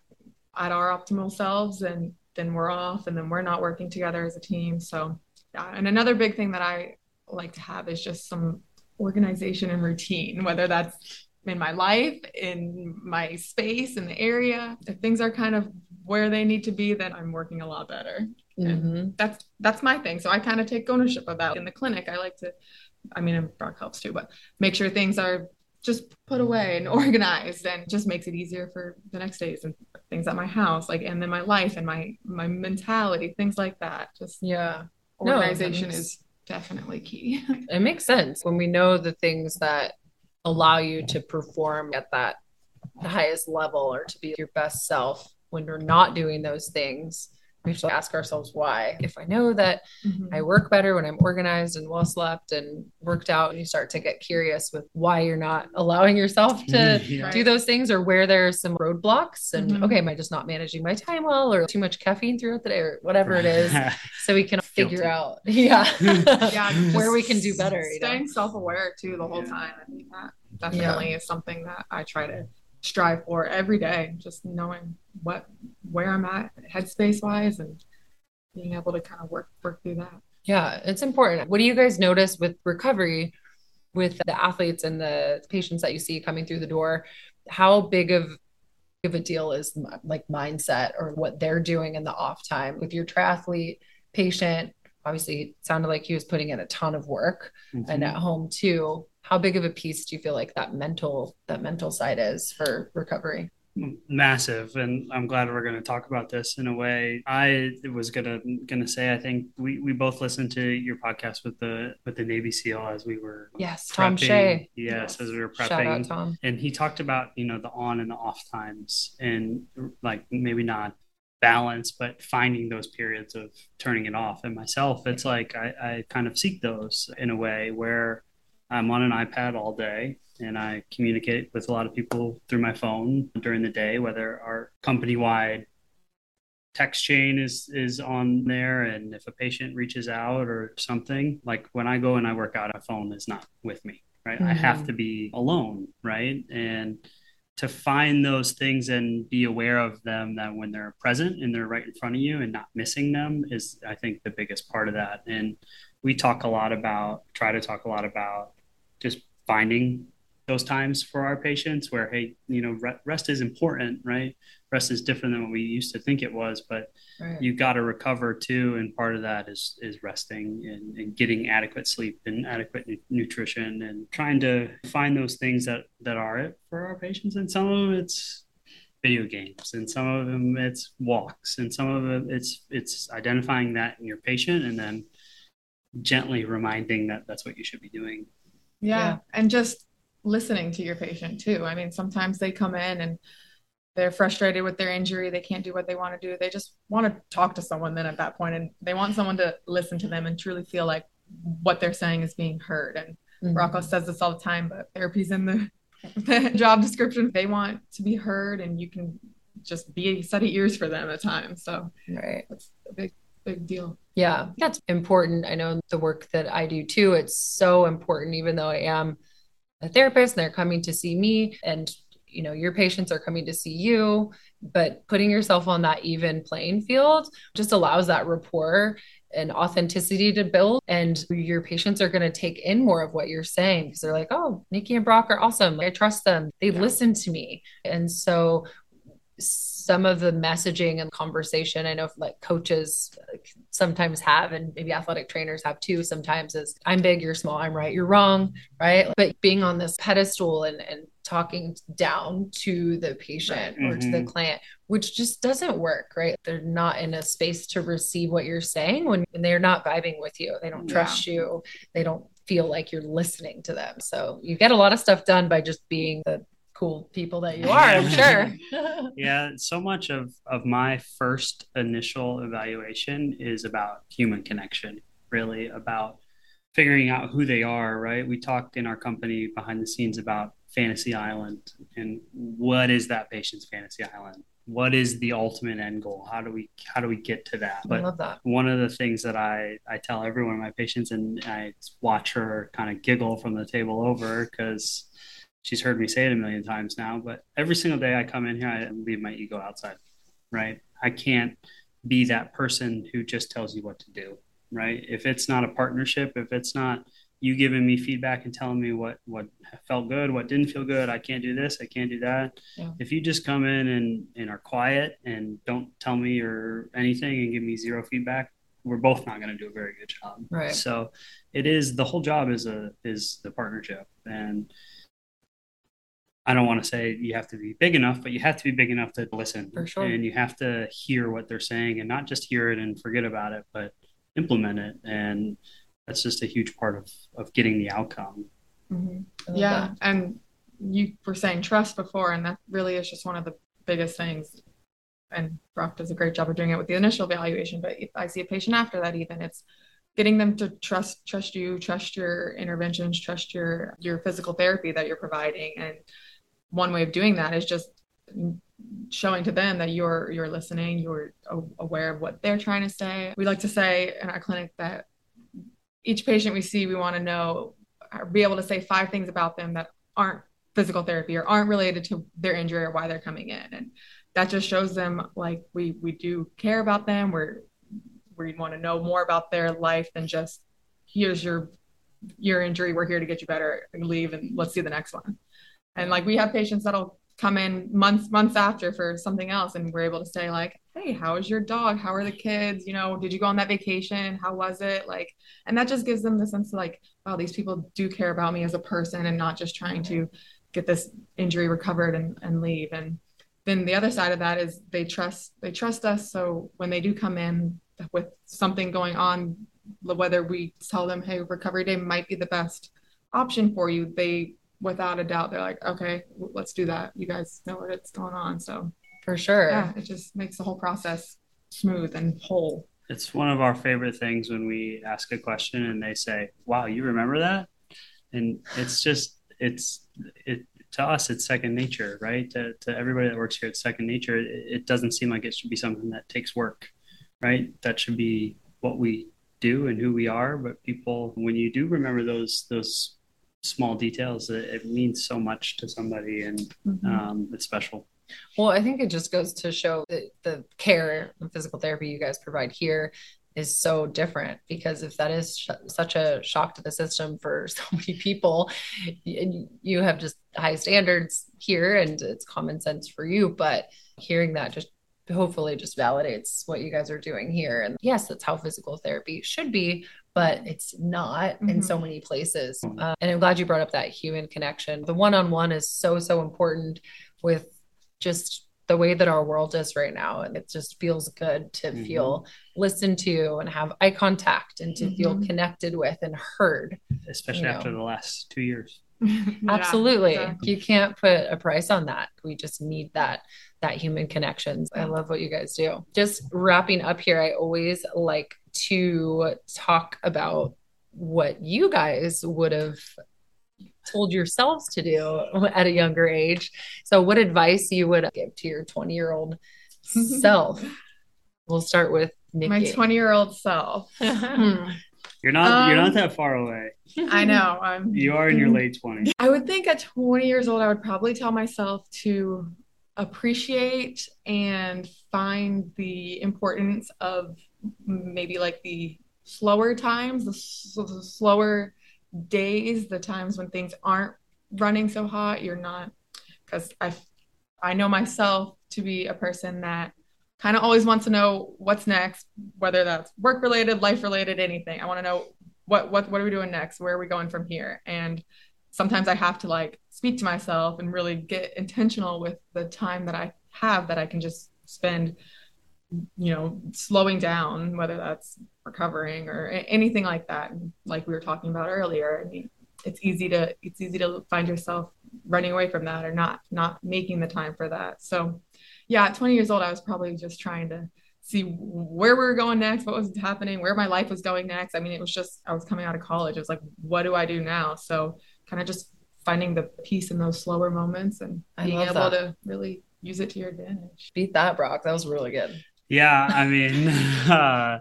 at our optimal selves, then then we're off, and then we're not working together as a team. So, yeah. And another big thing that I like to have is just some organization and routine, whether that's in my life, in my space, in the area. If things are kind of where they need to be, then I'm working a lot better Mhm. that's that's my thing. So I kind of take ownership of that. In the clinic, I like to, I mean, Brock helps too, but make sure things are just put away and organized, and just makes it easier for the next days and things at my house, like and then my life and my my mentality, things like that. Just Yeah. No, organization makes- is definitely key. It makes sense when we know the things that allow you to perform at that the highest level or to be your best self when you're not doing those things. We have to ask ourselves why. If I know that I work better when I'm organized and well slept and worked out, and you start to get curious with why you're not allowing yourself to Yeah. do those things or where there's some roadblocks and Mhm. okay, am I just not managing my time well or too much caffeine throughout the day or whatever it is? So we can figure Guilty. out, yeah, Yeah, where we can do better. You know? Staying self-aware too the whole Yeah. time. I think that definitely is something that I try to strive for every day. Just knowing what where I'm at headspace wise and being able to kind of work work through that. Yeah, it's important. What do you guys notice with recovery with the athletes and the patients that you see coming through the door? How big of of a deal is like mindset or what they're doing in the off time with your triathlete patient? Obviously, it sounded like he was putting in a ton of work and mm-hmm. at home too. How big of a piece do you feel like that mental that mental side is for recovery? massive and i'm glad we're going to talk about this in a way i was going to going to say i think we we both listened to your podcast with the with the navy seal as we were Yes, Tom prepping. Shea. yes as we were prepping Shout out Tom. and he talked about you know the on and the off times and like maybe not balance but finding those periods of turning it off and myself it's like I, I kind of seek those in a way where i'm on an ipad all day and i communicate with a lot of people through my phone during the day whether our company wide text chain is is on there and if a patient reaches out or something like when i go and i work out a phone is not with me right? I have Mhm. to be alone right? And to find those things and be aware of them that when they're present and they're right in front of you and not missing them is i think the biggest part of that. And we talk a lot about try to talk a lot about finding those times for our patients where hey you know rest is important right rest is different than what we used to think it was but right. you got to recover too and part of that is is resting and, and getting adequate sleep and adequate nu- nutrition and trying to find those things that that are it for our patients and some of them it's video games and some of them it's walks and some of it it's it's identifying that in your patient and then gently reminding that that's what you should be doing yeah, yeah. and just listening to your patient too i mean sometimes they come in and they're frustrated with their injury they can't do what they want to do they just want to talk to someone then at that point and they want someone to listen to them and truly feel like what they're saying is being heard and mm-hmm. rocco says this all the time but therapy's in the the job description. They want to be heard, and you can just be a set of ears for them at times. So, right, that's a big, big deal. Yeah, that's important. I know the work that I do too. It's so important, even though I am a therapist and they're coming to see me, and you know your patients are coming to see you but putting yourself on that even playing field just allows that rapport and authenticity to build and your patients are going to take in more of what you're saying because they're like oh nikki and brock are awesome i trust them they yeah. listen to me and so some of the messaging and conversation I know like coaches sometimes have and maybe athletic trainers have too sometimes is I'm big, you're small, I'm right, you're wrong, right? But being on this pedestal and, and talking down to the patient mm-hmm. or to the mm-hmm. client, which just doesn't work, right? They're not in a space to receive what you're saying when, when they're not vibing with you. They don't trust yeah. you. They don't feel like you're listening to them. So you get a lot of stuff done by just being the cool people that you are, I'm sure. yeah, so much of of my first initial evaluation is about human connection, really about figuring out who they are, right? We talked in our company behind the scenes about fantasy island and what is that patient's fantasy island? What is the ultimate end goal? How do we how do we get to that? But I love that. One of the things that I I tell every one of my patients and I watch her kind of giggle from the table over because she's heard me say it a million times now, but every single day I come in here, I leave my ego outside, right? I can't be that person who just tells you what to do, right? If it's not a partnership, if it's not you giving me feedback and telling me what what felt good, what didn't feel good, I can't do this, I can't do that. Yeah. If you just come in and and are quiet and don't tell me or anything and give me zero feedback, we're both not going to do a very good job. Right. So it is the whole job is a is the partnership and I don't want to say you have to be big enough, but you have to be big enough to listen. For sure. And you have to hear what they're saying and not just hear it and forget about it, but implement it. And that's just a huge part of, of getting the outcome. Mm-hmm. Yeah. That. And you were saying trust before, and that really is just one of the biggest things. And Brock does a great job of doing it with the initial evaluation. But if I see a patient after that, even it's getting them to trust trust you, trust your interventions, trust your your physical therapy that you're providing, and one way of doing that is just showing to them that you're you're listening you're aware of what they're trying to say. We like to say in our clinic that each patient we see we want to know uh, be able to say five things about them that aren't physical therapy or aren't related to their injury or why they're coming in. And that just shows them like we we do care about them. We're we want to know more about their life than just here's your your injury. We're here to get you better. Leave and let's see the next one and like we have patients that'll come in months months after for something else and we're able to say like hey how is your dog? How are the kids? You know did you go on that vacation? How was it? Like and that just gives them the sense of like wow these people do care about me as a person and not just trying to get this injury recovered and, and leave. And then the other side of that is they trust they trust us. So when they do come in with something going on whether we tell them hey recovery day might be the best option for you they without a doubt, they're like, okay, let's do that. You guys know what's going on. So for sure. Yeah, it just makes the whole process smooth and whole. It's one of our favorite things when we ask a question and they say, wow, you remember that? And it's just, it's, it, to us, it's second nature, right? To, to everybody that works here, it's second nature. It, it doesn't seem like it should be something that takes work, right? That should be what we do and who we are. But people, when you do remember those, those small details it, it means so much to somebody and mm-hmm. um, it's special well i think it just goes to show the, the care and physical therapy you guys provide here is so different because if that is sh- such a shock to the system for so many people and you have just high standards here and it's common sense for you but hearing that just hopefully just validates what you guys are doing here and yes that's how physical therapy should be but it's not mm-hmm. in so mm-hmm. many places uh, and i'm glad you brought up that human connection the one-on-one is so so important with just the way that our world is right now. And it just feels good to mm-hmm. feel listened to and have eye contact and to mm-hmm. feel connected with and heard. Especially after know. the last two years. Absolutely. Yeah. You can't put a price on that. We just need that that human connections. I love what you guys do. Just wrapping up here, I always like to talk about what you guys would have told yourselves to do at a younger age. So, what advice you would give to your 20 year old self? We'll start with Nikki. My 20 year old self. Hmm. You're not um, you're not that far away. I know. I'm You are in your late 20s. I would think at 20 years old I would probably tell myself to appreciate and find the importance of maybe like the slower times, the, the slower days, the times when things aren't running so hot, you're not because I I know myself to be a person that kind of always wants to know what's next, whether that's work related, life related, anything. I want to know what what what are we doing next? Where are we going from here? And sometimes I have to like speak to myself and really get intentional with the time that I have that I can just spend you know slowing down whether that's recovering or anything like that like we were talking about earlier. I mean it's easy to it's easy to find yourself running away from that or not not making the time for that. So yeah at 20 years old i was probably just trying to see where we were going next what was happening where my life was going next. I mean it was just i was coming out of college. It was like what do i do now? So kind of just finding the peace in those slower moments and being able that. to really use it to your advantage. Beat that brock. That was really good yeah, I mean, uh,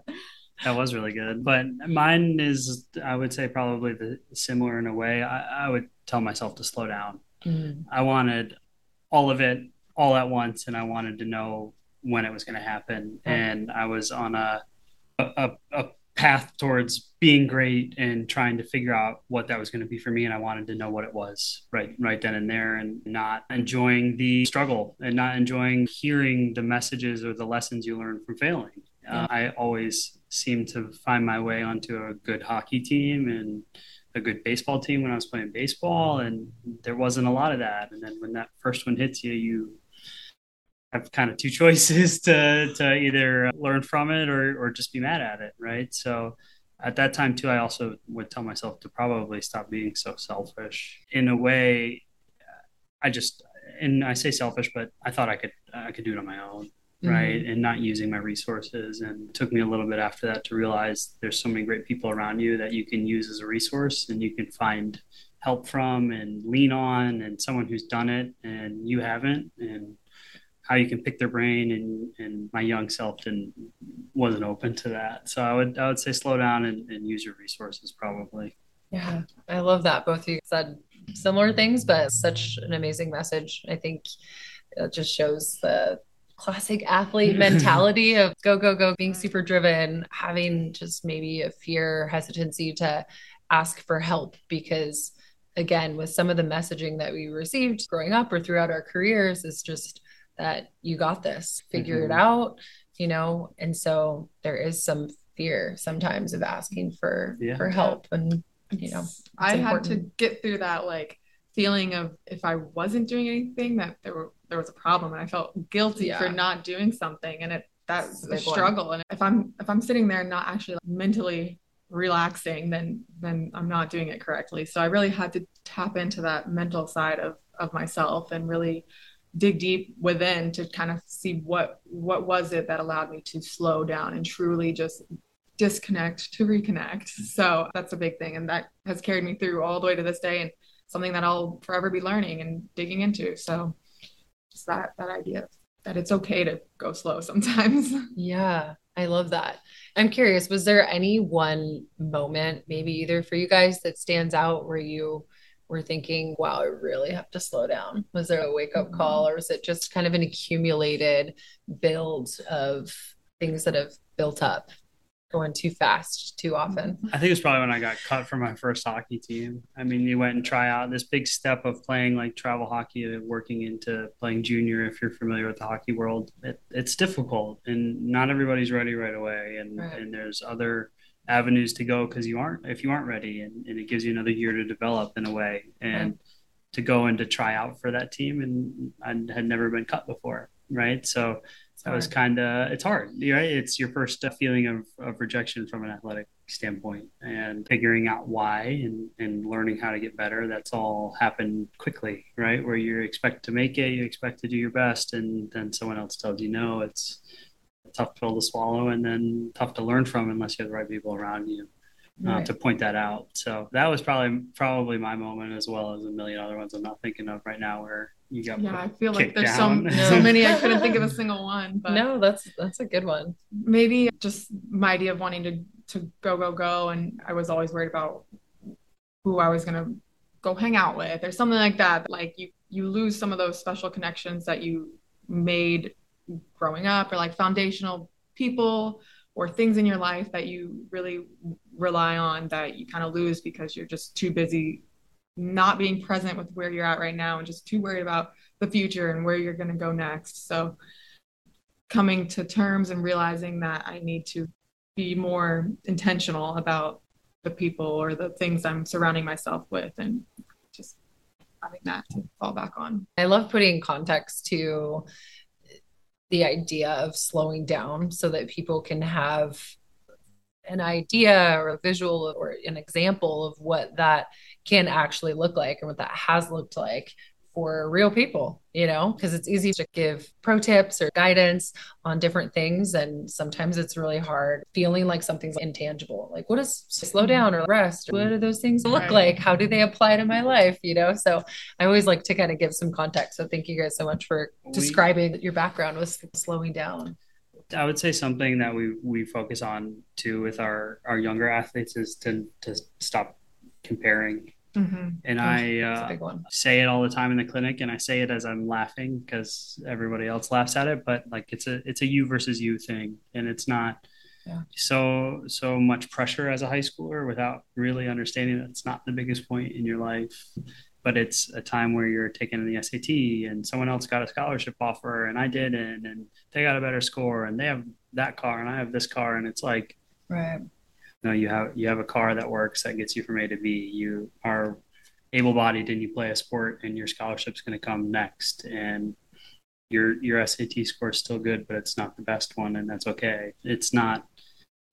that was really good. But mine is, I would say, probably the similar in a way. I, I would tell myself to slow down. Mm-hmm. I wanted all of it all at once, and I wanted to know when it was going to happen. Mm-hmm. And I was on a, a, a path towards being great and trying to figure out what that was going to be for me and I wanted to know what it was right right then and there and not enjoying the struggle and not enjoying hearing the messages or the lessons you learn from failing. Uh, I always seemed to find my way onto a good hockey team and a good baseball team when I was playing baseball and there wasn't a lot of that and then when that first one hits you you have kind of two choices to to either learn from it or or just be mad at it, right? So at that time too, I also would tell myself to probably stop being so selfish. In a way, I just and I say selfish, but I thought I could I could do it on my own, right? Mm-hmm. And not using my resources. And it took me a little bit after that to realize there's so many great people around you that you can use as a resource, and you can find help from and lean on, and someone who's done it and you haven't, and how you can pick their brain and and my young self didn't wasn't open to that. So i would i would say slow down and, and use your resources probably. Yeah i love that both of you said similar things but such an amazing message. I think it just shows the classic athlete mentality of go go go being super driven having just maybe a fear hesitancy to ask for help because again with some of the messaging that we received growing up or throughout our careers is just that you got this, figure mm-hmm. it out, you know. And so there is some fear sometimes of asking for yeah. for help and you know i important. had to get through that like feeling of if i wasn't doing anything that there were there was a problem and i felt guilty yeah. for not doing something and it that's a struggle one. and if i'm if i'm sitting there not actually like, mentally relaxing then then i'm not doing it correctly so i really had to tap into that mental side of of myself and really dig deep within to kind of see what what was it that allowed me to slow down and truly just disconnect to reconnect. Mm-hmm. So that's a big thing and that has carried me through all the way to this day and something that i'll forever be learning and digging into. So just that that idea that it's okay to go slow sometimes. Yeah i love that. I'm curious was there any one moment maybe either for you guys that stands out where you were thinking, wow, I really have to slow down? Was there a wake up mm-hmm. call or was it just kind of an accumulated build of things that have built up? going too fast too often. I think it's probably when I got cut from my first hockey team. I mean, you went and try out this big step of playing like travel hockey to working into playing junior. If you're familiar with the hockey world, it, it's difficult, and not everybody's ready right away. And Right. and there's other avenues to go because you aren't if you aren't ready, and, and it gives you another year to develop in a way and to go and to try out for that team. And I had never been cut before, right? So that was kind of it's hard right it's your first uh, feeling of, of rejection from an athletic standpoint and figuring out why and, and learning how to get better that's all happened quickly right where you expect to make it you expect to do your best and then someone else tells you no it's tough pill to swallow and then tough to learn from unless you have the right people around you uh, Right. to point that out so that was probably probably my moment as well as a million other ones i'm not thinking of right now where you got Yeah, I feel like there's down. so so many I couldn't think of a single one. But No, that's that's a good one. maybe just my idea of wanting to to go go go, and I was always worried about who I was gonna go hang out with or something like that. Like you you lose some of those special connections that you made growing up, or like foundational people or things in your life that you really rely on that you kind of lose because you're just too busy not being present with where you're at right now and just too worried about the future and where you're going to go next. So coming to terms and realizing that I need to be more intentional about the people or the things I'm surrounding myself with and just having that to fall back on. I love putting context to the idea of slowing down so that people can have an idea or a visual or an example of what that can actually look like and what that has looked like for real people, you know, because it's easy to give pro tips or guidance on different things. And sometimes it's really hard feeling like something's intangible. Like, what does slow mm-hmm. down or rest? What do those things look Right. like? How do they apply to my life? You know, so I always like to kind of give some context. So thank you guys so much for We- describing your background with slowing down. I would say something that we we focus on too with our our younger athletes is to to stop comparing. Mm-hmm. And I uh, say it all the time in the clinic, and I say it as I'm laughing because everybody else laughs at it. But like it's a it's a you versus you thing, and it's not Yeah. so so much pressure as a high schooler without really understanding that it's not the biggest point in your life. But it's a time where you're taking the SAT, and someone else got a scholarship offer, and I didn't, and they got a better score, and they have that car, and I have this car, and it's like Right. No, you have you have a car that works that gets you from A to B. You are able-bodied and you play a sport, and your scholarship's going to come next. And your your SAT score is still good, but it's not the best one, and that's okay. It's not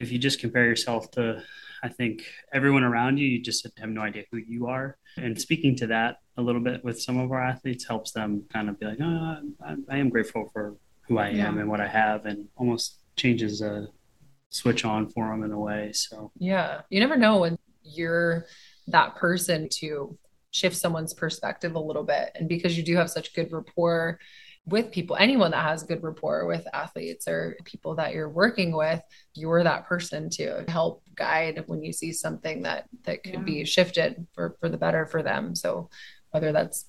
if you just compare yourself to, I think everyone around you, you just have no idea who you are. And speaking to that a little bit with some of our athletes helps them kind of be like, oh, I, I am grateful for who I am Yeah. and what I have, and almost changes a switch on for them in a way. So Yeah. You never know when you're that person to shift someone's perspective a little bit. And because you do have such good rapport with people, anyone that has good rapport with athletes or people that you're working with, you're that person to help guide when you see something that that could Yeah. be shifted for for the better for them. So whether that's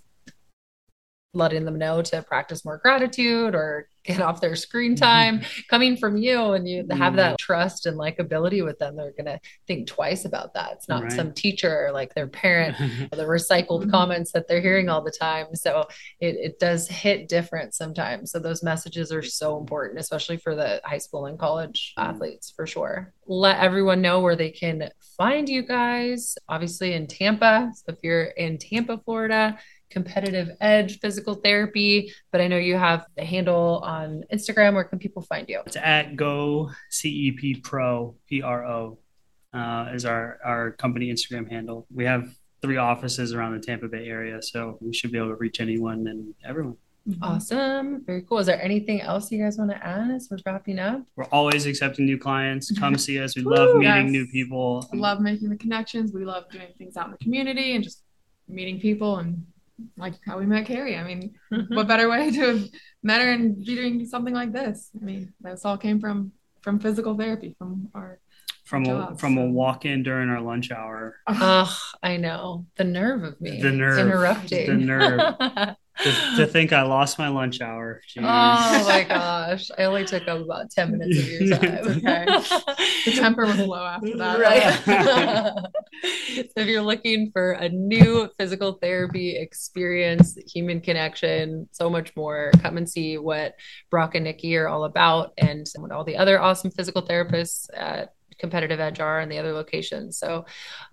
letting them know to practice more gratitude or get off their screen mm-hmm. time coming from you and you have mm-hmm. that trust and likability with them they're going to think twice about that. It's not Right. some teacher or like their parent the recycled Mhm. comments that they're hearing all the time. So it, it does hit different sometimes. So those messages are so important especially for the high school and college mm-hmm. athletes for sure. Let everyone know where they can find you guys obviously in tampa. So if you're in tampa florida competitive edge physical therapy but i know you have a handle on instagram where can people find you It's at Go CEP Pro P R O uh, is our our company Instagram handle. We have three offices around the Tampa Bay area, so we should be able to reach anyone and everyone. awesome very cool is there anything else you guys want to add as we're wrapping up We're always accepting new clients. Come see us. We love Woo! meeting Yes. new people. I love making the connections. We love doing things out in the community and just meeting people and like how we met Carrie. I mean, mm-hmm. what better way to have met her and be doing something like this? I mean, this all came from from physical therapy, from our from a from a walk in during our lunch hour. Oh, I know the nerve of me. The nerve. interrupting. The nerve. to, to think I lost my lunch hour. Jeez. Oh my gosh. I only took up about 10 minutes of your time. Okay. The temper was low after that. Right. so if you're looking for a new physical therapy experience, human connection, so much more, come and see what Brock and Nikki are all about and what all the other awesome physical therapists at competitive edge are and the other locations. So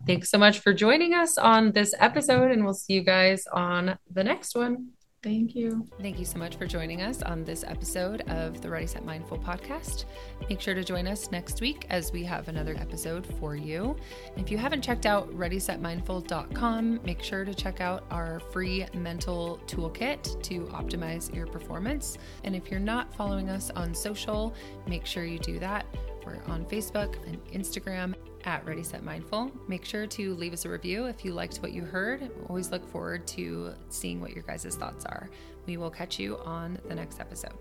thanks so much for joining us on this episode and we'll see you guys on the next one. Thank you. Thank you so much for joining us on this episode of the Ready Set Mindful podcast. Make sure to join us next week as we have another episode for you. If you haven't checked out readysetmindful.com, make sure to check out our free mental toolkit to optimize your performance. And if you're not following us on social, make sure you do that. We're on Facebook and Instagram at Ready Set Mindful. Make sure to leave us a review if you liked what you heard. Always look forward to seeing what your guys' thoughts are. We will catch you on the next episode.